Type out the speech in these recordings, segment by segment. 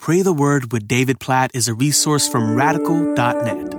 Pray the Word with David Platt is a resource from radical.net.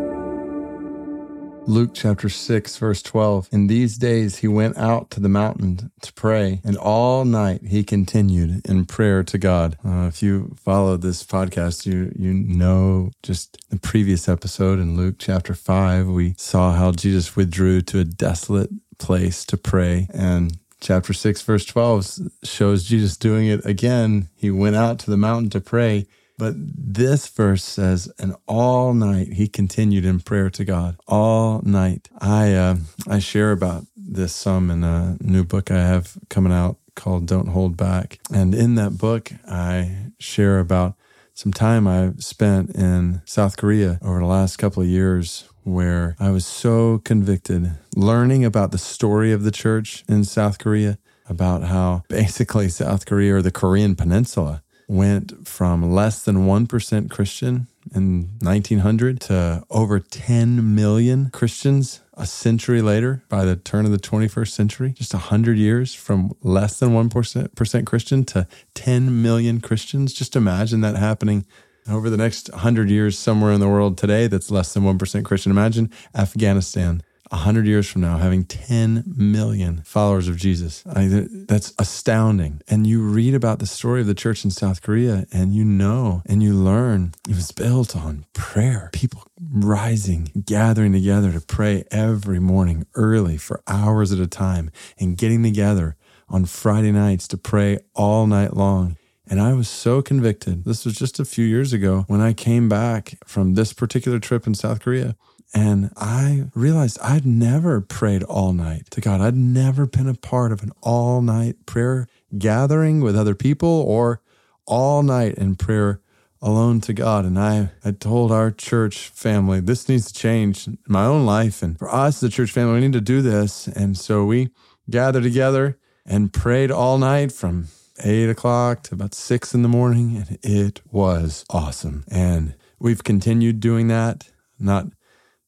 Luke chapter 6, verse 12. In these days he went out to the mountain to pray, and all night he continued in prayer to God. Uh, if you followed this podcast, you, you know just the previous episode in Luke chapter 5, we saw how Jesus withdrew to a desolate place to pray. And chapter 6, verse 12 shows Jesus doing it again. He went out to the mountain to pray. But this verse says, and all night he continued in prayer to God. All night. I uh, I share about this some in a new book I have coming out called Don't Hold Back. And in that book, I share about some time I've spent in South Korea over the last couple of years where I was so convicted learning about the story of the church in South Korea, about how basically South Korea or the Korean Peninsula went from less than 1% Christian in 1900 to over 10 million Christians a century later by the turn of the 21st century, just 100 years from less than 1% Christian to 10 million Christians. Just imagine that happening over the next 100 years somewhere in the world today that's less than 1% Christian. Imagine Afghanistan 100 years from now having 10 million followers of Jesus. I, that's astounding. And you read about the story of the church in South Korea and you know and you learn it was built on prayer. People rising, gathering together to pray every morning early for hours at a time and getting together on Friday nights to pray all night long. And I was so convicted. This was just a few years ago when I came back from this particular trip in South Korea. And I realized I'd never prayed all night to God. I'd never been a part of an all night prayer gathering with other people or all night in prayer alone to God. And I had told our church family, this needs to change in my own life. And for us, the church family, we need to do this. And so we gathered together and prayed all night from eight o'clock to about six in the morning. And it was awesome. And we've continued doing that, not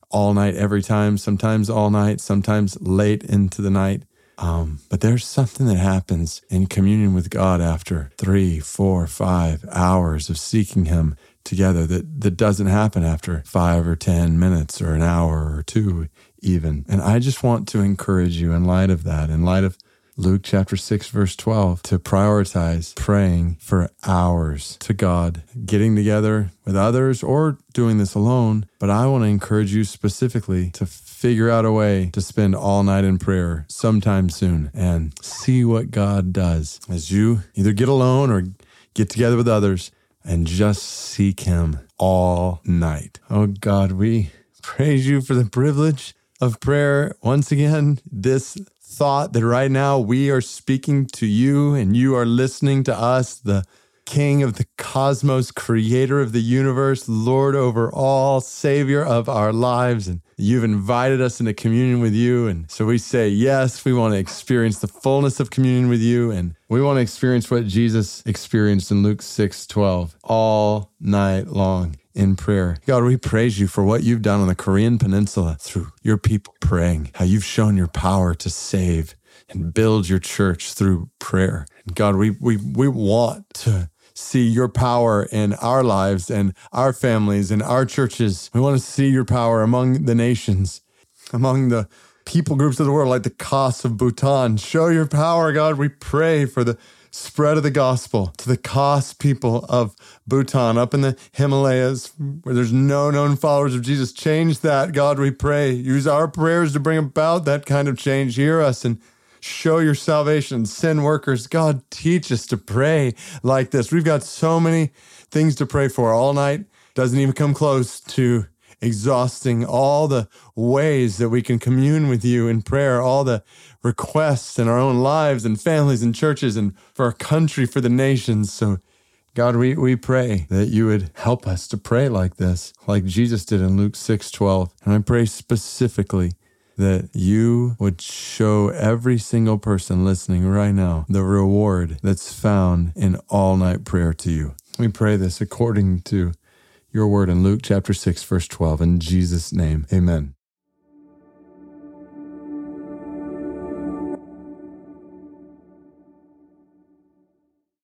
all night every time, sometimes all night, sometimes late into the night. Um, but there's something that happens in communion with God after three, four, five hours of seeking Him together that, that doesn't happen after five or 10 minutes or an hour or two, even. And I just want to encourage you in light of that, in light of Luke chapter 6, verse 12, to prioritize praying for hours to God, getting together with others or doing this alone. But I want to encourage you specifically to figure out a way to spend all night in prayer sometime soon and see what God does as you either get alone or get together with others and just seek Him all night. Oh God, we praise you for the privilege of prayer once again this thought that right now we are speaking to you and you are listening to us, the King of the cosmos, creator of the universe, Lord over all, Savior of our lives. And you've invited us into communion with you. And so we say, yes, we want to experience the fullness of communion with you. And we want to experience what Jesus experienced in Luke 6 12 all night long in prayer. God, we praise you for what you've done on the Korean Peninsula through your people praying, how you've shown your power to save and build your church through prayer. God, we, we, we want to see your power in our lives and our families and our churches. We want to see your power among the nations, among the people groups of the world, like the Khas of Bhutan. Show your power, God. We pray for the spread of the gospel to the Khas people of Bhutan up in the Himalayas where there's no known followers of Jesus. Change that, God, we pray. Use our prayers to bring about that kind of change. Hear us and show your salvation. Send workers. God, teach us to pray like this. We've got so many things to pray for all night. Doesn't even come close to exhausting all the ways that we can commune with you in prayer, all the requests in our own lives and families and churches and for our country, for the nations. So, God, we, we pray that you would help us to pray like this, like Jesus did in Luke 6 12. And I pray specifically that you would show every single person listening right now the reward that's found in all night prayer to you. We pray this according to your word in Luke chapter 6, verse 12. In Jesus' name, amen.